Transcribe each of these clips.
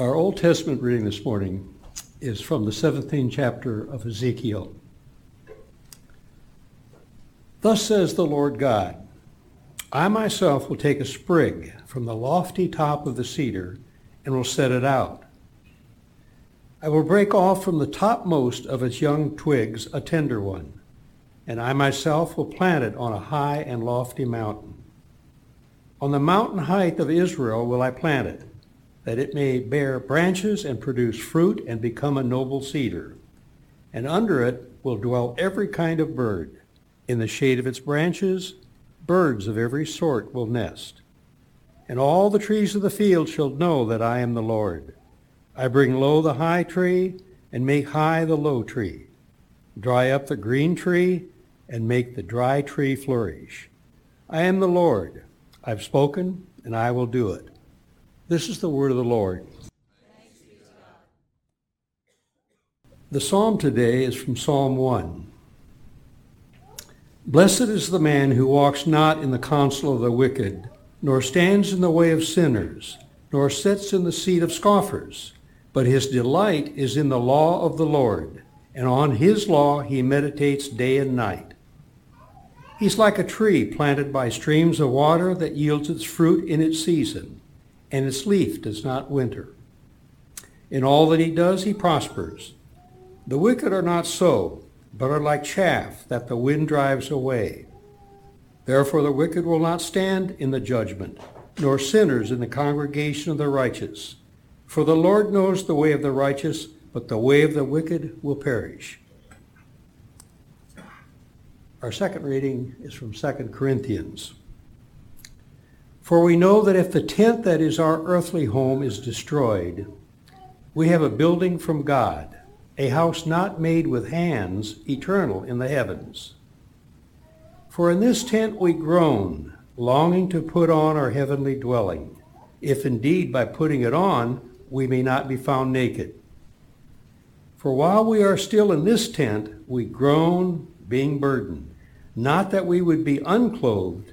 Our Old Testament reading this morning is from the 17th chapter of Ezekiel. Thus says the Lord God, I myself will take a sprig from the lofty top of the cedar and will set it out. I will break off from the topmost of its young twigs a tender one, and I myself will plant it on a high and lofty mountain. On the mountain height of Israel will I plant it that it may bear branches and produce fruit and become a noble cedar. And under it will dwell every kind of bird. In the shade of its branches, birds of every sort will nest. And all the trees of the field shall know that I am the Lord. I bring low the high tree and make high the low tree. Dry up the green tree and make the dry tree flourish. I am the Lord. I've spoken and I will do it. This is the word of the Lord. The psalm today is from Psalm 1. Blessed is the man who walks not in the counsel of the wicked, nor stands in the way of sinners, nor sits in the seat of scoffers, but his delight is in the law of the Lord, and on his law he meditates day and night. He's like a tree planted by streams of water that yields its fruit in its season and its leaf does not wither. In all that he does, he prospers. The wicked are not so, but are like chaff that the wind drives away. Therefore the wicked will not stand in the judgment, nor sinners in the congregation of the righteous. For the Lord knows the way of the righteous, but the way of the wicked will perish. Our second reading is from 2 Corinthians. For we know that if the tent that is our earthly home is destroyed, we have a building from God, a house not made with hands, eternal in the heavens. For in this tent we groan, longing to put on our heavenly dwelling, if indeed by putting it on we may not be found naked. For while we are still in this tent, we groan, being burdened, not that we would be unclothed,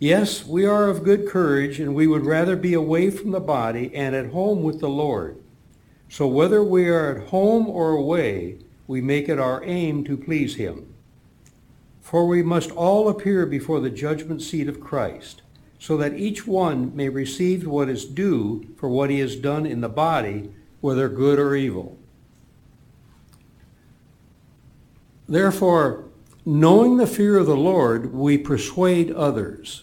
Yes, we are of good courage, and we would rather be away from the body and at home with the Lord. So whether we are at home or away, we make it our aim to please him. For we must all appear before the judgment seat of Christ, so that each one may receive what is due for what he has done in the body, whether good or evil. Therefore, knowing the fear of the Lord, we persuade others.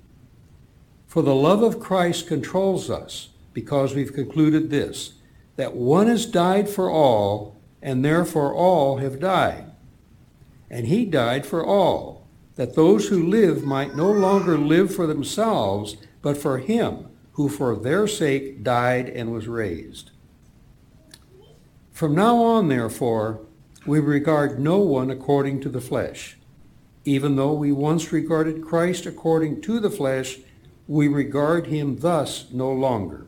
For the love of Christ controls us, because we've concluded this, that one has died for all, and therefore all have died. And he died for all, that those who live might no longer live for themselves, but for him who for their sake died and was raised. From now on, therefore, we regard no one according to the flesh. Even though we once regarded Christ according to the flesh, we regard him thus no longer.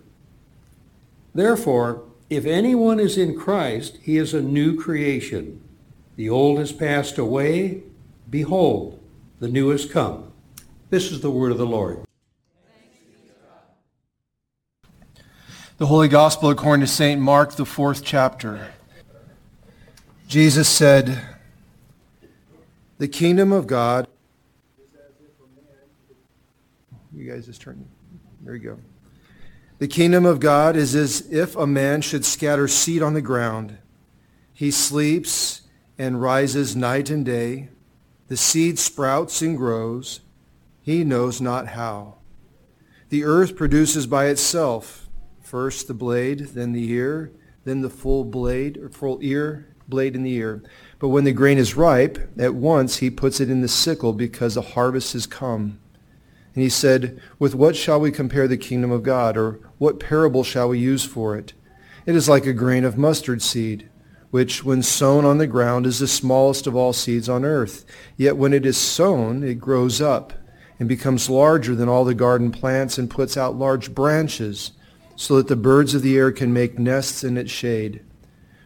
Therefore, if anyone is in Christ, he is a new creation. The old has passed away. Behold, the new has come. This is the word of the Lord. The Holy Gospel according to St. Mark, the fourth chapter. Jesus said, The kingdom of God you guys just turn. There you go. The kingdom of God is as if a man should scatter seed on the ground, He sleeps and rises night and day. The seed sprouts and grows. He knows not how. The earth produces by itself first the blade, then the ear, then the full blade or full ear, blade in the ear. But when the grain is ripe, at once he puts it in the sickle because the harvest has come. And he said, With what shall we compare the kingdom of God? Or what parable shall we use for it? It is like a grain of mustard seed, which when sown on the ground is the smallest of all seeds on earth. Yet when it is sown, it grows up and becomes larger than all the garden plants and puts out large branches so that the birds of the air can make nests in its shade.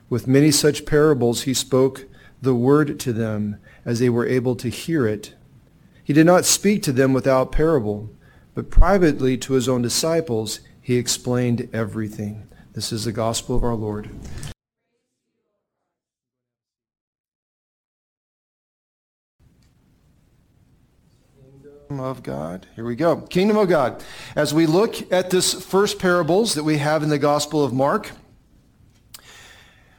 With many such parables he spoke the word to them as they were able to hear it. He did not speak to them without parable, but privately to his own disciples he explained everything. This is the gospel of our Lord. Of God. Here we go. Kingdom of God. As we look at this first parables that we have in the Gospel of Mark,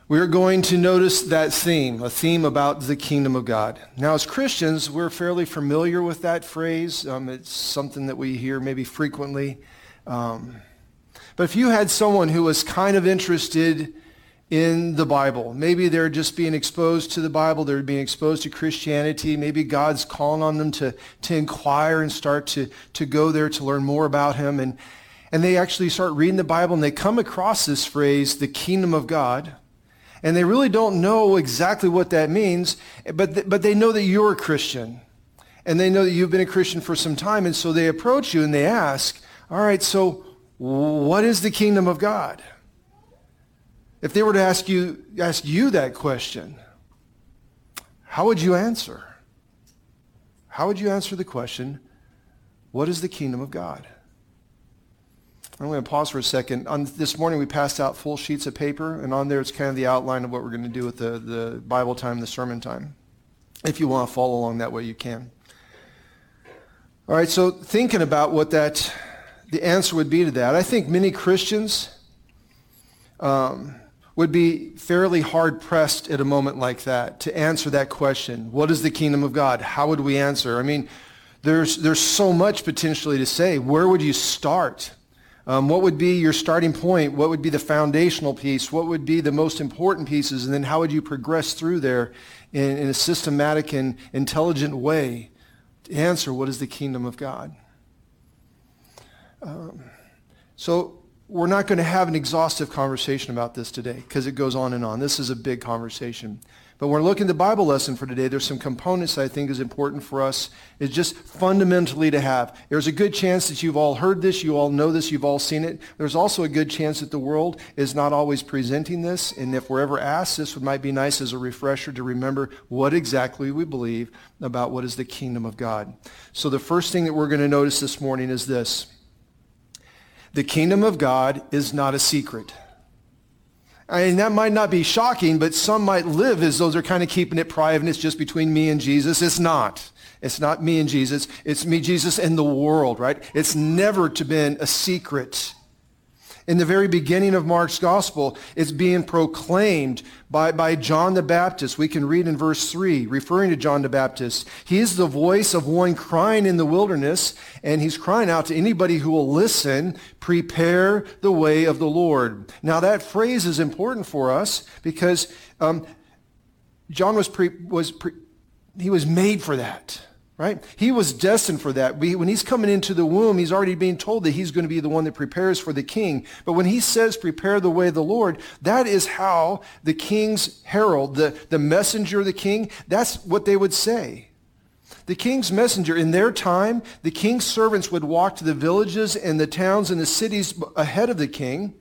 we are going to notice that theme, a theme about the kingdom of God. Now, as Christians, we're fairly familiar with that phrase. Um, it's something that we hear maybe frequently. Um, but if you had someone who was kind of interested in the Bible, maybe they're just being exposed to the Bible, they're being exposed to Christianity, maybe God's calling on them to, to inquire and start to, to go there to learn more about him. And, and they actually start reading the Bible and they come across this phrase, the kingdom of God and they really don't know exactly what that means, but, th- but they know that you're a Christian. And they know that you've been a Christian for some time, and so they approach you and they ask, all right, so what is the kingdom of God? If they were to ask you, ask you that question, how would you answer? How would you answer the question, what is the kingdom of God? I'm going to pause for a second. On this morning, we passed out full sheets of paper, and on there it's kind of the outline of what we're going to do with the, the Bible time, the sermon time. If you want to follow along that way, you can. All right, so thinking about what that, the answer would be to that, I think many Christians um, would be fairly hard pressed at a moment like that to answer that question. What is the kingdom of God? How would we answer? I mean, there's, there's so much potentially to say. Where would you start? Um, what would be your starting point? What would be the foundational piece? What would be the most important pieces? And then how would you progress through there in, in a systematic and intelligent way to answer what is the kingdom of God? Um, so we're not going to have an exhaustive conversation about this today because it goes on and on. This is a big conversation. But when we're looking at the Bible lesson for today, there's some components I think is important for us, is just fundamentally to have. There's a good chance that you've all heard this, you all know this, you've all seen it. There's also a good chance that the world is not always presenting this, and if we're ever asked, this might be nice as a refresher to remember what exactly we believe about what is the kingdom of God. So the first thing that we're going to notice this morning is this. The kingdom of God is not a secret. I mean, that might not be shocking, but some might live as though they're kind of keeping it private and it's just between me and Jesus. It's not. It's not me and Jesus. It's me, Jesus, and the world, right? It's never to been a secret. In the very beginning of Mark's gospel, it's being proclaimed by, by John the Baptist. We can read in verse 3, referring to John the Baptist. He is the voice of one crying in the wilderness, and he's crying out to anybody who will listen, prepare the way of the Lord. Now that phrase is important for us because um, John was, pre, was pre, he was made for that right? He was destined for that. when he's coming into the womb, he's already being told that he's going to be the one that prepares for the king. But when he says, prepare the way of the Lord, that is how the king's herald, the, the messenger of the king, that's what they would say. The king's messenger, in their time, the king's servants would walk to the villages and the towns and the cities ahead of the king,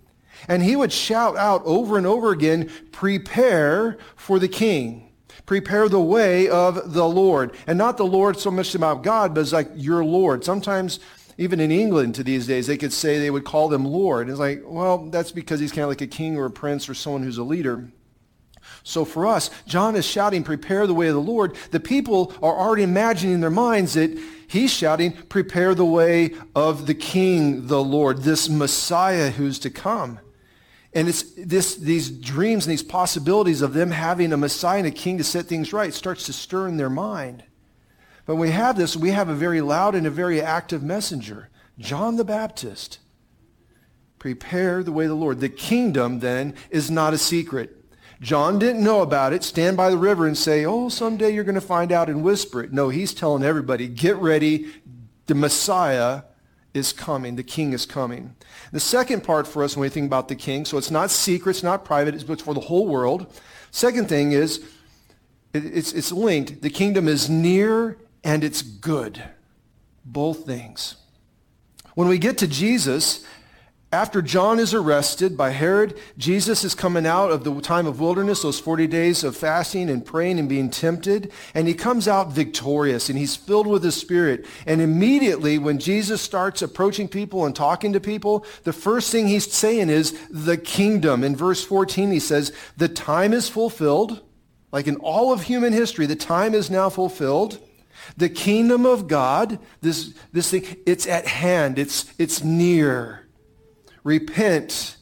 and he would shout out over and over again, prepare for the king prepare the way of the Lord. And not the Lord so much about God, but it's like your Lord. Sometimes even in England to these days, they could say they would call them Lord. It's like, well, that's because he's kind of like a king or a prince or someone who's a leader. So for us, John is shouting, prepare the way of the Lord. The people are already imagining in their minds that he's shouting, prepare the way of the king, the Lord, this Messiah who's to come. And it's this, these dreams and these possibilities of them having a Messiah and a king to set things right starts to stir in their mind. But we have this, we have a very loud and a very active messenger, John the Baptist. Prepare the way of the Lord. The kingdom, then, is not a secret. John didn't know about it, stand by the river and say, oh, someday you're going to find out and whisper it. No, he's telling everybody, get ready. The Messiah is coming. The king is coming. The second part for us when we think about the king, so it's not secret, it's not private, it's for the whole world. Second thing is, it's, it's linked. The kingdom is near and it's good. Both things. When we get to Jesus, after John is arrested by Herod, Jesus is coming out of the time of wilderness, those 40 days of fasting and praying and being tempted, and he comes out victorious and he's filled with the Spirit. And immediately when Jesus starts approaching people and talking to people, the first thing he's saying is the kingdom. In verse 14 he says, the time is fulfilled. Like in all of human history, the time is now fulfilled. The kingdom of God, this, this thing, it's at hand. It's, it's near repent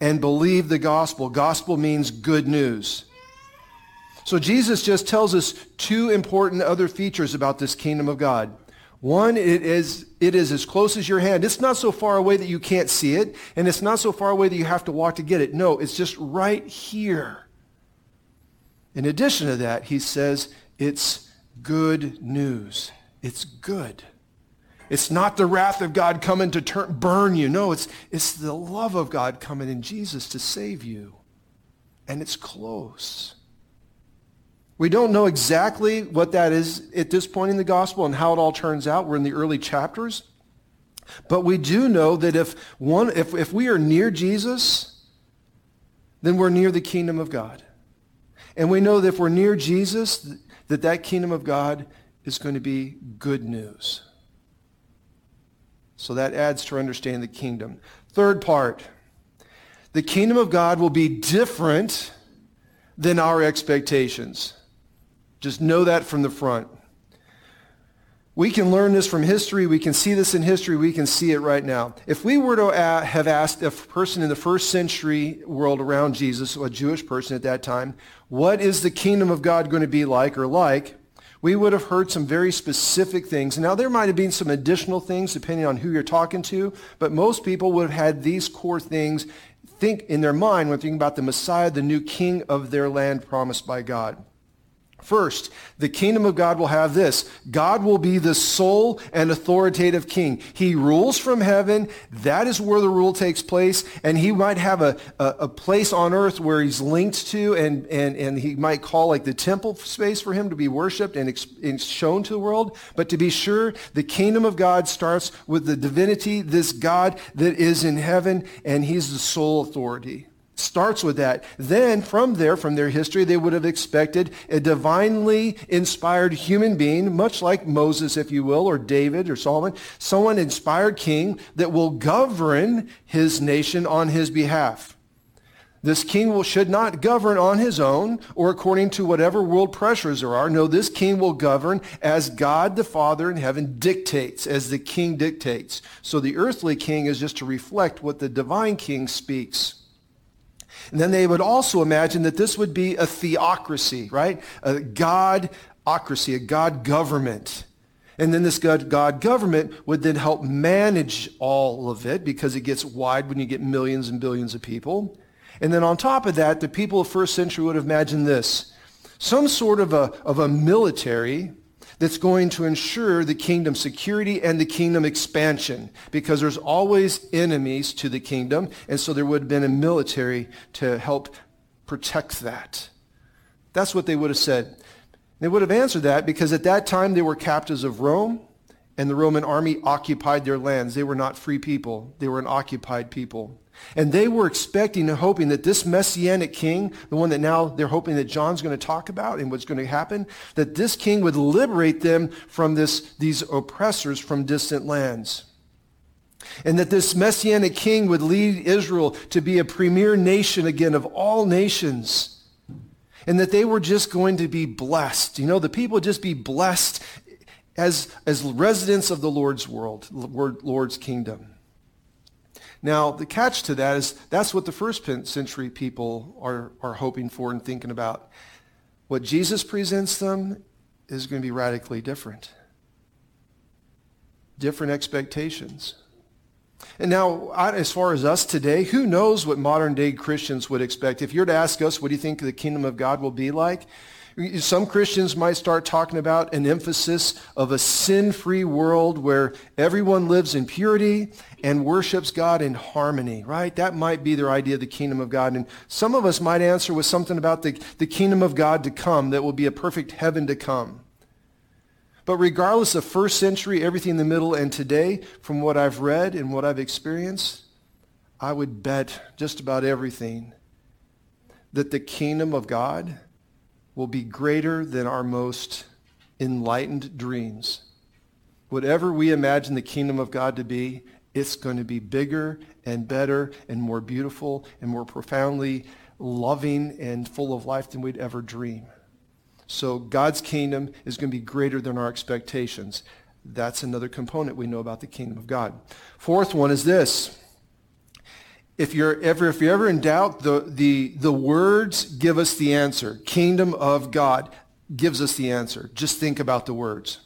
and believe the gospel. Gospel means good news. So Jesus just tells us two important other features about this kingdom of God. One, it is, it is as close as your hand. It's not so far away that you can't see it, and it's not so far away that you have to walk to get it. No, it's just right here. In addition to that, he says it's good news. It's good. It's not the wrath of God coming to turn, burn you. No, it's, it's the love of God coming in Jesus to save you. And it's close. We don't know exactly what that is at this point in the gospel and how it all turns out. We're in the early chapters. But we do know that if, one, if, if we are near Jesus, then we're near the kingdom of God. And we know that if we're near Jesus, that that kingdom of God is going to be good news. So that adds to understanding the kingdom. Third part, the kingdom of God will be different than our expectations. Just know that from the front. We can learn this from history. We can see this in history. We can see it right now. If we were to have asked a person in the first century world around Jesus, a Jewish person at that time, what is the kingdom of God going to be like or like? We would have heard some very specific things. Now, there might have been some additional things depending on who you're talking to, but most people would have had these core things think in their mind when thinking about the Messiah, the new king of their land promised by God. First, the kingdom of God will have this. God will be the sole and authoritative king. He rules from heaven. That is where the rule takes place. And he might have a, a, a, place on earth where he's linked to and, and, and he might call like the temple space for him to be worshiped and, ex, and shown to the world. But to be sure, the kingdom of God starts with the divinity, this God that is in heaven, and he's the sole authority starts with that. Then from there, from their history, they would have expected a divinely inspired human being, much like Moses, if you will, or David or Solomon, someone inspired king that will govern his nation on his behalf. This king will, should not govern on his own or according to whatever world pressures there are. No, this king will govern as God the Father in heaven dictates, as the king dictates. So the earthly king is just to reflect what the divine king speaks. And then they would also imagine that this would be a theocracy, right? A godocracy, a God government. And then this God, God government would then help manage all of it because it gets wide when you get millions and billions of people. And then on top of that, the people of first century would have imagined this. Some sort of a, of a military that's going to ensure the kingdom security and the kingdom expansion because there's always enemies to the kingdom. And so there would have been a military to help protect that. That's what they would have said. They would have answered that because at that time they were captives of Rome and the Roman army occupied their lands. They were not free people. They were an occupied people. And they were expecting and hoping that this messianic king, the one that now they're hoping that John's going to talk about and what's going to happen, that this king would liberate them from this, these oppressors from distant lands. And that this messianic king would lead Israel to be a premier nation again of all nations. And that they were just going to be blessed. You know, the people would just be blessed as, as residents of the Lord's world, Lord's kingdom. Now, the catch to that is that's what the first century people are, are hoping for and thinking about. What Jesus presents them is going to be radically different. Different expectations. And now, as far as us today, who knows what modern day Christians would expect? If you were to ask us, what do you think the kingdom of God will be like? Some Christians might start talking about an emphasis of a sin-free world where everyone lives in purity and worships God in harmony, right? That might be their idea of the kingdom of God. And some of us might answer with something about the, the kingdom of God to come that will be a perfect heaven to come. But regardless of first century, everything in the middle, and today, from what I've read and what I've experienced, I would bet just about everything that the kingdom of God will be greater than our most enlightened dreams. Whatever we imagine the kingdom of God to be, it's going to be bigger and better and more beautiful and more profoundly loving and full of life than we'd ever dream. So God's kingdom is going to be greater than our expectations. That's another component we know about the kingdom of God. Fourth one is this if you're ever if you're ever in doubt, the, the, the words give us the answer. Kingdom of God gives us the answer. Just think about the words.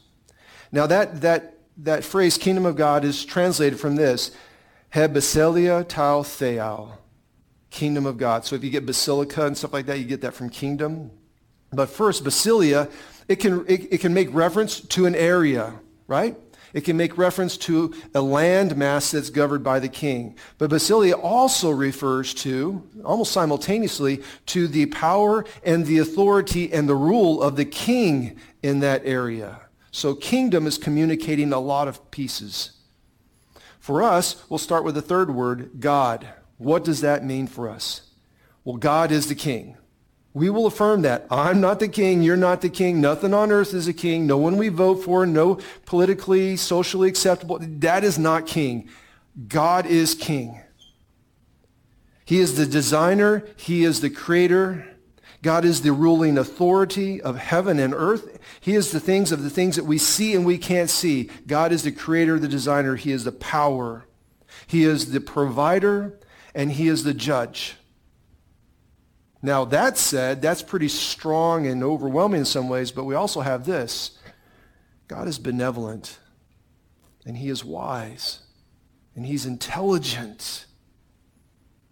Now that that that phrase kingdom of God is translated from this, he basileia tau theou, kingdom of God. So if you get basilica and stuff like that, you get that from kingdom. But first, basileia, it can it, it can make reference to an area, right? It can make reference to a land mass that's governed by the king. But Basileia also refers to, almost simultaneously, to the power and the authority and the rule of the king in that area. So kingdom is communicating a lot of pieces. For us, we'll start with the third word, God. What does that mean for us? Well, God is the king. We will affirm that. I'm not the king. You're not the king. Nothing on earth is a king. No one we vote for, no politically, socially acceptable. That is not king. God is king. He is the designer. He is the creator. God is the ruling authority of heaven and earth. He is the things of the things that we see and we can't see. God is the creator, the designer. He is the power. He is the provider and he is the judge. Now, that said, that's pretty strong and overwhelming in some ways, but we also have this. God is benevolent, and he is wise, and he's intelligent,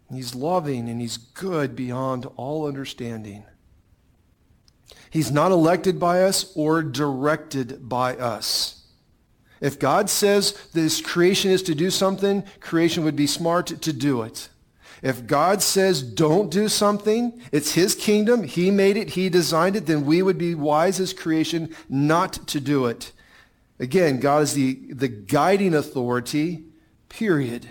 and he's loving, and he's good beyond all understanding. He's not elected by us or directed by us. If God says this creation is to do something, creation would be smart to do it. If God says don't do something, it's his kingdom, he made it, he designed it, then we would be wise as creation not to do it. Again, God is the, the guiding authority, period.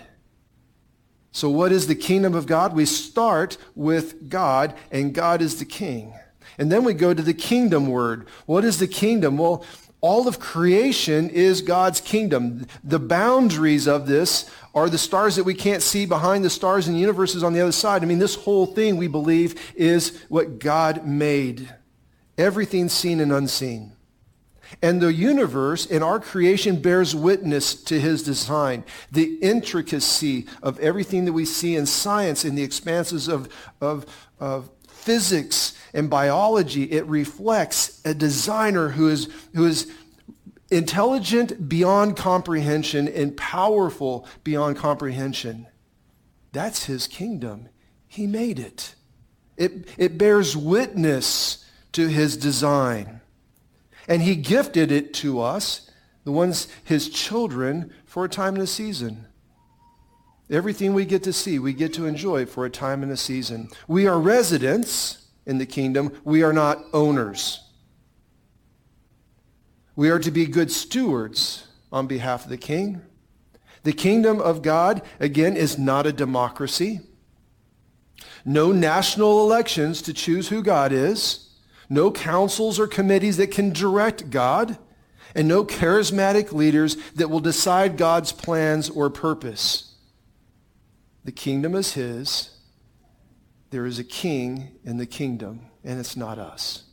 So what is the kingdom of God? We start with God, and God is the king. And then we go to the kingdom word. What is the kingdom? Well, all of creation is God's kingdom. The boundaries of this are the stars that we can't see behind the stars and the universe on the other side. I mean, this whole thing, we believe, is what God made. Everything seen and unseen. And the universe and our creation bears witness to his design. The intricacy of everything that we see in science, in the expanses of, of, of physics and biology, it reflects a designer who is, who is intelligent beyond comprehension and powerful beyond comprehension. That's his kingdom. He made it. It, it bears witness to his design. And he gifted it to us, the ones, his children, for a time and a season. Everything we get to see, we get to enjoy for a time and a season. We are residents in the kingdom. We are not owners. We are to be good stewards on behalf of the king. The kingdom of God, again, is not a democracy. No national elections to choose who God is. No councils or committees that can direct God. And no charismatic leaders that will decide God's plans or purpose. The kingdom is his. There is a king in the kingdom, and it's not us.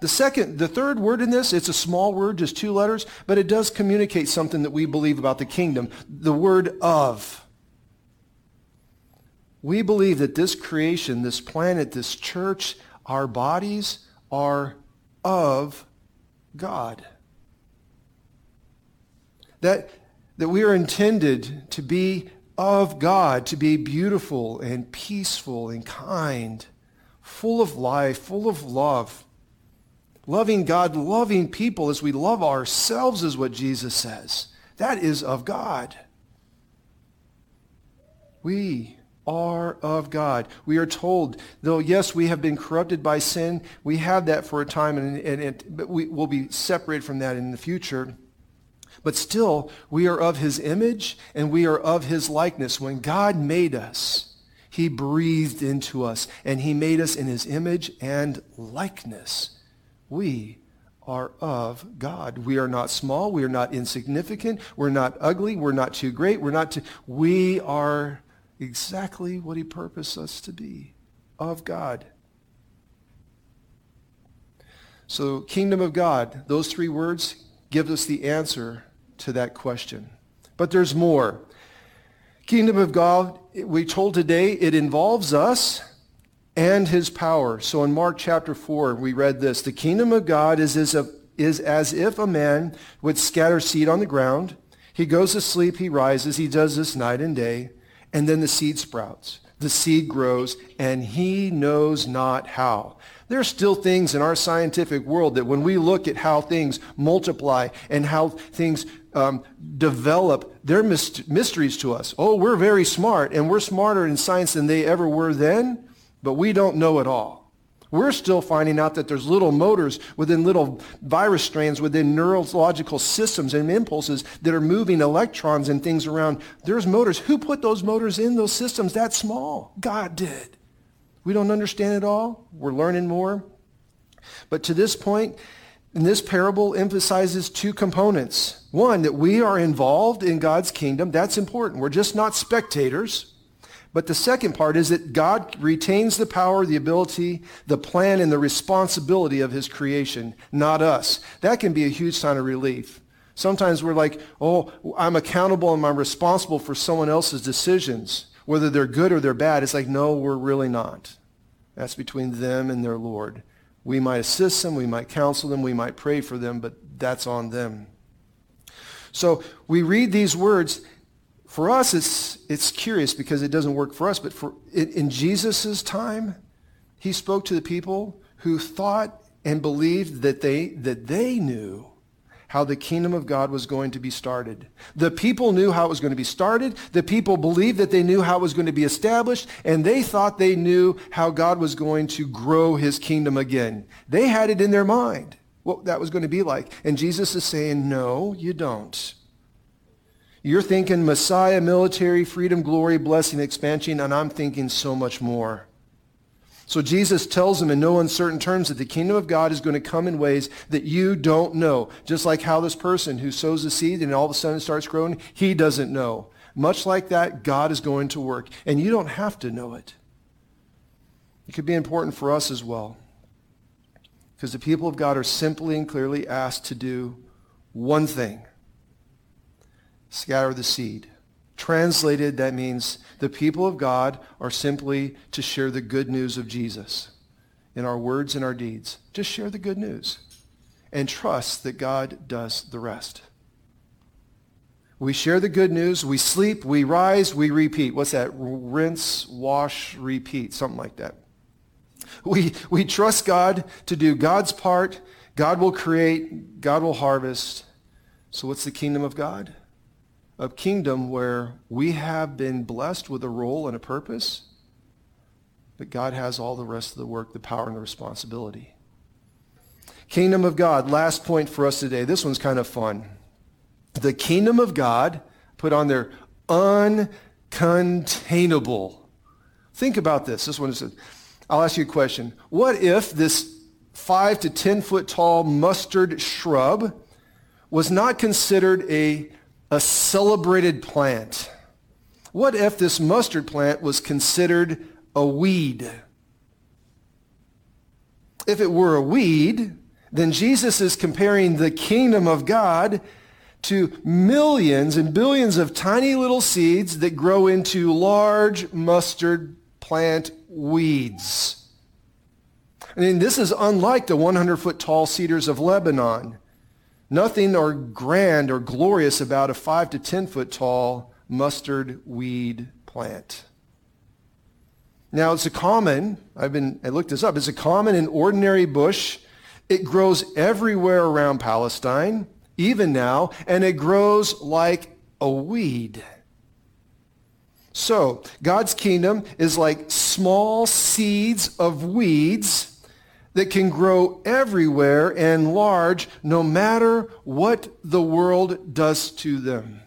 The second, the third word in this, it's a small word, just two letters, but it does communicate something that we believe about the kingdom. The word of. We believe that this creation, this planet, this church, our bodies are of God. That, that we are intended to be of God, to be beautiful and peaceful and kind, full of life, full of love. Loving God, loving people as we love ourselves is what Jesus says. That is of God. We are of God. We are told, though yes, we have been corrupted by sin, we have that for a time, and, and but we will be separated from that in the future. But still, we are of his image and we are of his likeness. When God made us, he breathed into us and he made us in his image and likeness. We are of God. We are not small. We are not insignificant. We're not ugly. We're not too great. We're not too... We are exactly what he purposed us to be, of God. So kingdom of God, those three words give us the answer to that question. But there's more. Kingdom of God, we told today, it involves us and his power. So in Mark chapter 4, we read this. The kingdom of God is as, a, is as if a man would scatter seed on the ground. He goes to sleep, he rises, he does this night and day, and then the seed sprouts. The seed grows, and he knows not how. There are still things in our scientific world that when we look at how things multiply and how things um, develop, they're myst- mysteries to us. Oh, we're very smart, and we're smarter in science than they ever were then, but we don't know it all. We're still finding out that there's little motors within little virus strands within neurological systems and impulses that are moving electrons and things around. There's motors. Who put those motors in those systems that small? God did. We don't understand it all. We're learning more. But to this point, in this parable emphasizes two components. One, that we are involved in God's kingdom. That's important. We're just not spectators. But the second part is that God retains the power, the ability, the plan, and the responsibility of his creation, not us. That can be a huge sign of relief. Sometimes we're like, oh, I'm accountable and I'm responsible for someone else's decisions whether they're good or they're bad. It's like, no, we're really not. That's between them and their Lord. We might assist them, we might counsel them, we might pray for them, but that's on them. So we read these words. For us, it's, it's curious because it doesn't work for us, but for, in, in Jesus' time, he spoke to the people who thought and believed that they, that they knew how the kingdom of God was going to be started. The people knew how it was going to be started. The people believed that they knew how it was going to be established, and they thought they knew how God was going to grow his kingdom again. They had it in their mind what that was going to be like. And Jesus is saying, no, you don't. You're thinking Messiah, military, freedom, glory, blessing, expansion, and I'm thinking so much more. So Jesus tells them in no uncertain terms that the kingdom of God is going to come in ways that you don't know. Just like how this person who sows the seed and all of a sudden starts growing, he doesn't know. Much like that, God is going to work. And you don't have to know it. It could be important for us as well. Because the people of God are simply and clearly asked to do one thing. Scatter the seed. Translated, that means the people of God are simply to share the good news of Jesus in our words and our deeds. Just share the good news and trust that God does the rest. We share the good news. We sleep, we rise, we repeat. What's that? Rinse, wash, repeat. Something like that. We, we trust God to do God's part. God will create. God will harvest. So what's the kingdom of God? A kingdom where we have been blessed with a role and a purpose, but God has all the rest of the work, the power, and the responsibility. Kingdom of God, last point for us today. This one's kind of fun. The kingdom of God put on there uncontainable. Think about this. This one is, I'll ask you a question. What if this five to 10 foot tall mustard shrub was not considered a a celebrated plant. What if this mustard plant was considered a weed? If it were a weed, then Jesus is comparing the kingdom of God to millions and billions of tiny little seeds that grow into large mustard plant weeds. I mean, this is unlike the 100-foot tall cedars of Lebanon. Nothing or grand or glorious about a 5 to 10 foot tall mustard weed plant. Now, it's a common, I've been, I looked this up, it's a common and ordinary bush. It grows everywhere around Palestine, even now, and it grows like a weed. So, God's kingdom is like small seeds of weeds that can grow everywhere and large no matter what the world does to them.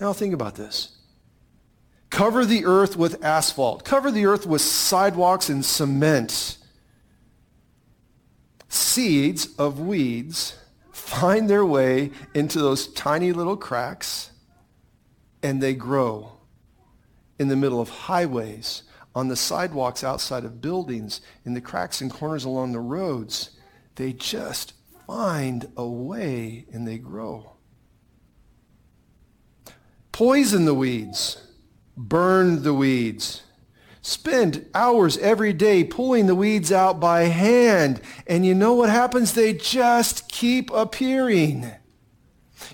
Now think about this. Cover the earth with asphalt. Cover the earth with sidewalks and cement. Seeds of weeds find their way into those tiny little cracks and they grow in the middle of highways, on the sidewalks outside of buildings, in the cracks and corners along the roads. They just find a way and they grow. Poison the weeds. Burn the weeds. Spend hours every day pulling the weeds out by hand. And you know what happens? They just keep appearing.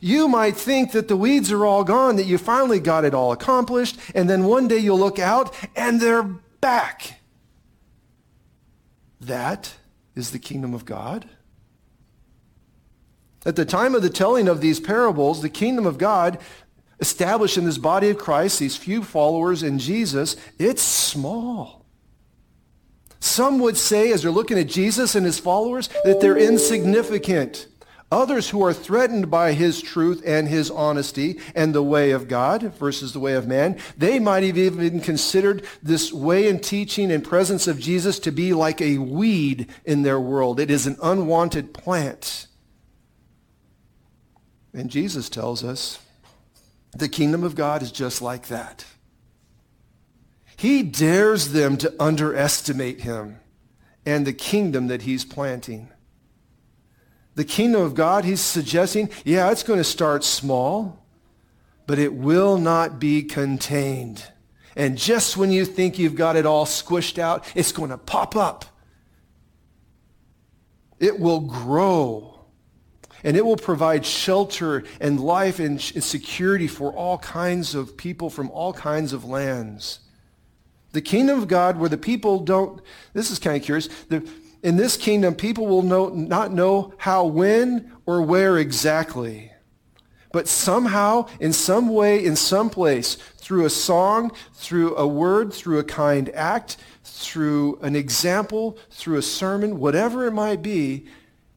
You might think that the weeds are all gone, that you finally got it all accomplished, and then one day you'll look out and they're back. That is the kingdom of God. At the time of the telling of these parables, the kingdom of God established in this body of Christ, these few followers in Jesus, it's small. Some would say, as they're looking at Jesus and his followers, that they're insignificant. Others who are threatened by his truth and his honesty and the way of God versus the way of man, they might have even considered this way and teaching and presence of Jesus to be like a weed in their world. It is an unwanted plant. And Jesus tells us the kingdom of God is just like that. He dares them to underestimate him and the kingdom that he's planting. The kingdom of God, he's suggesting, yeah, it's going to start small, but it will not be contained. And just when you think you've got it all squished out, it's going to pop up. It will grow and it will provide shelter and life and security for all kinds of people from all kinds of lands. The kingdom of God where the people don't, this is kind of curious, the, in this kingdom people will know, not know how, when, or where exactly. But somehow, in some way, in some place, through a song, through a word, through a kind act, through an example, through a sermon, whatever it might be,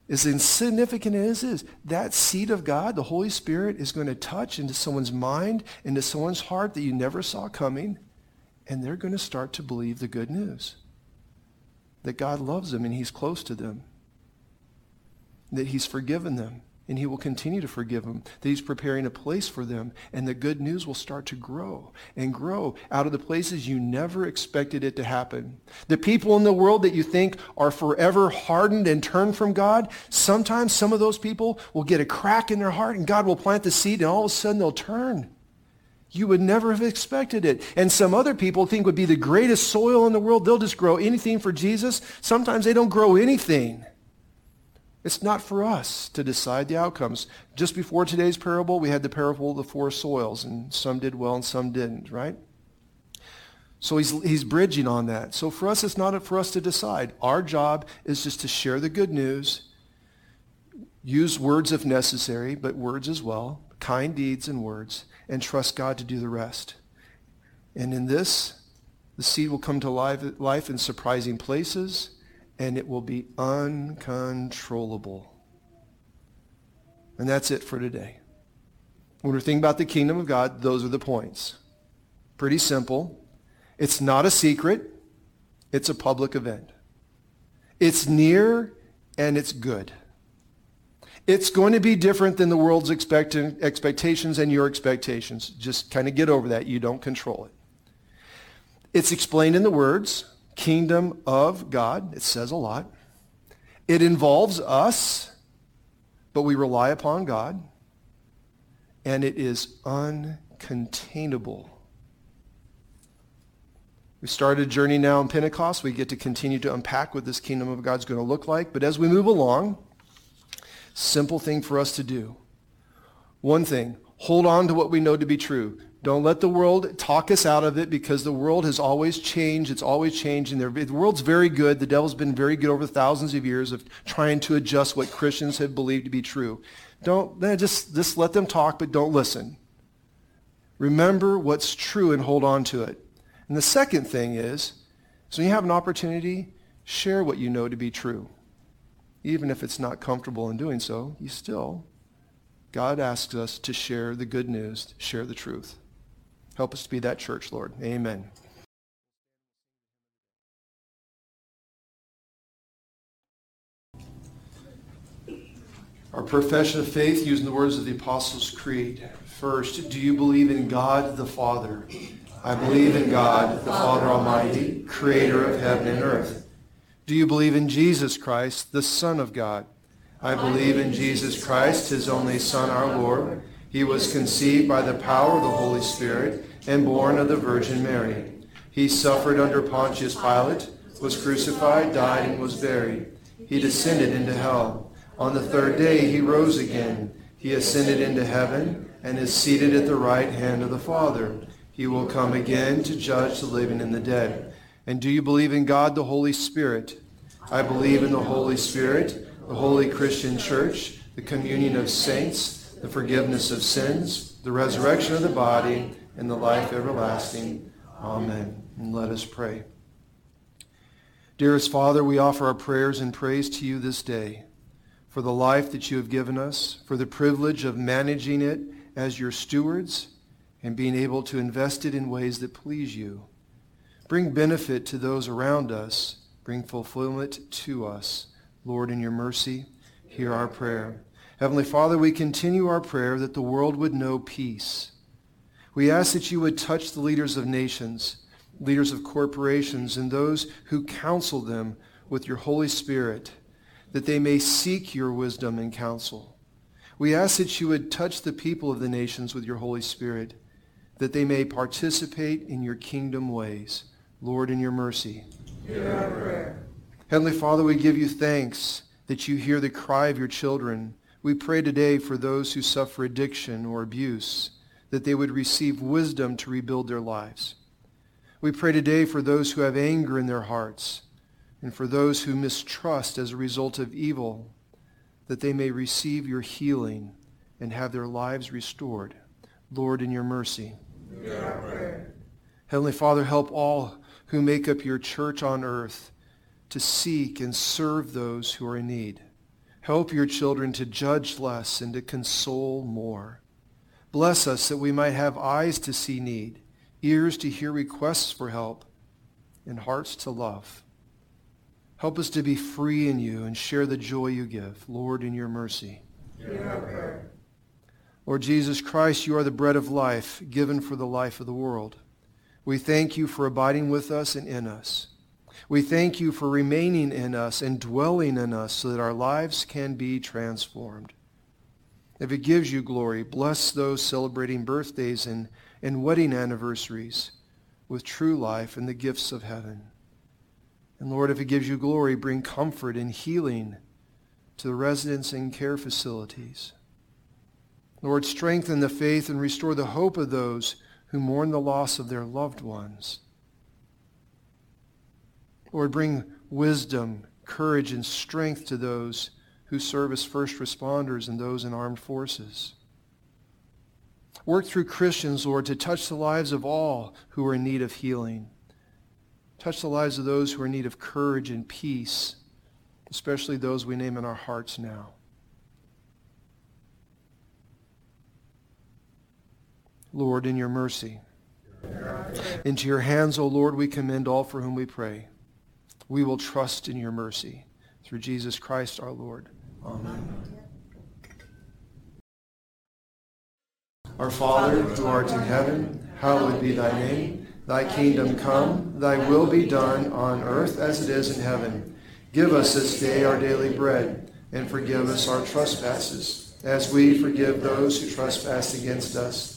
as insignificant as it is, that seed of God, the Holy Spirit, is going to touch into someone's mind, into someone's heart that you never saw coming, and they're going to start to believe the good news. That God loves them and he's close to them. That he's forgiven them and he will continue to forgive them, that he's preparing a place for them, and the good news will start to grow and grow out of the places you never expected it to happen. The people in the world that you think are forever hardened and turned from God, sometimes some of those people will get a crack in their heart and God will plant the seed and all of a sudden they'll turn. You would never have expected it. And some other people think would be the greatest soil in the world. They'll just grow anything for Jesus. Sometimes they don't grow anything. It's not for us to decide the outcomes. Just before today's parable, we had the parable of the four soils, and some did well and some didn't, right? So he's, he's bridging on that. So for us, it's not for us to decide. Our job is just to share the good news, use words if necessary, but words as well, kind deeds and words, and trust God to do the rest. And in this, the seed will come to life, life in surprising places and it will be uncontrollable. And that's it for today. When we're thinking about the kingdom of God, those are the points. Pretty simple. It's not a secret. It's a public event. It's near and it's good. It's going to be different than the world's expect- expectations and your expectations. Just kind of get over that. You don't control it. It's explained in the words kingdom of God. It says a lot. It involves us, but we rely upon God. and it is uncontainable. We started a journey now in Pentecost. We get to continue to unpack what this kingdom of God is going to look like. But as we move along, simple thing for us to do. One thing, hold on to what we know to be true. Don't let the world talk us out of it because the world has always changed. It's always changing. The world's very good. The devil's been very good over thousands of years of trying to adjust what Christians have believed to be true. Don't eh, just, just let them talk, but don't listen. Remember what's true and hold on to it. And the second thing is, so you have an opportunity, share what you know to be true. Even if it's not comfortable in doing so, you still, God asks us to share the good news, share the truth. Help us to be that church, Lord. Amen. Our profession of faith using the words of the Apostles' Creed. First, do you believe in God the Father? I believe in God, the Father Almighty, creator of heaven and earth. Do you believe in Jesus Christ, the Son of God? I believe in Jesus Christ, his only Son, our Lord. He was conceived by the power of the Holy Spirit and born of the Virgin Mary. He suffered under Pontius Pilate, was crucified, died, and was buried. He descended into hell. On the third day he rose again. He ascended into heaven and is seated at the right hand of the Father. He will come again to judge the living and the dead. And do you believe in God the Holy Spirit? I believe in the Holy Spirit, the holy Christian church, the communion of saints, the forgiveness of sins, the resurrection of the body, and the life everlasting. Amen. And let us pray. Dearest Father, we offer our prayers and praise to you this day for the life that you have given us, for the privilege of managing it as your stewards, and being able to invest it in ways that please you. Bring benefit to those around us. Bring fulfillment to us. Lord, in your mercy, hear our prayer. Heavenly Father, we continue our prayer that the world would know peace. We ask that you would touch the leaders of nations, leaders of corporations, and those who counsel them with your Holy Spirit, that they may seek your wisdom and counsel. We ask that you would touch the people of the nations with your Holy Spirit that they may participate in your kingdom ways. Lord, in your mercy. Hear our prayer. Heavenly Father, we give you thanks that you hear the cry of your children. We pray today for those who suffer addiction or abuse, that they would receive wisdom to rebuild their lives. We pray today for those who have anger in their hearts and for those who mistrust as a result of evil, that they may receive your healing and have their lives restored. Lord, in your mercy. Heavenly Father, help all who make up your church on earth to seek and serve those who are in need. Help your children to judge less and to console more. Bless us that we might have eyes to see need, ears to hear requests for help, and hearts to love. Help us to be free in you and share the joy you give. Lord, in your mercy. Lord Jesus Christ, you are the bread of life given for the life of the world. We thank you for abiding with us and in us. We thank you for remaining in us and dwelling in us so that our lives can be transformed. If it gives you glory, bless those celebrating birthdays and, and wedding anniversaries with true life and the gifts of heaven. And Lord, if it gives you glory, bring comfort and healing to the residents and care facilities. Lord, strengthen the faith and restore the hope of those who mourn the loss of their loved ones. Lord, bring wisdom, courage, and strength to those who serve as first responders and those in armed forces. Work through Christians, Lord, to touch the lives of all who are in need of healing. Touch the lives of those who are in need of courage and peace, especially those we name in our hearts now. Lord, in your mercy. Into your hands, O Lord, we commend all for whom we pray. We will trust in your mercy. Through Jesus Christ our Lord. Amen. Our Father, who art in heaven, hallowed be thy name. Thy kingdom come, thy will be done on earth as it is in heaven. Give us this day our daily bread, and forgive us our trespasses as we forgive those who trespass against us.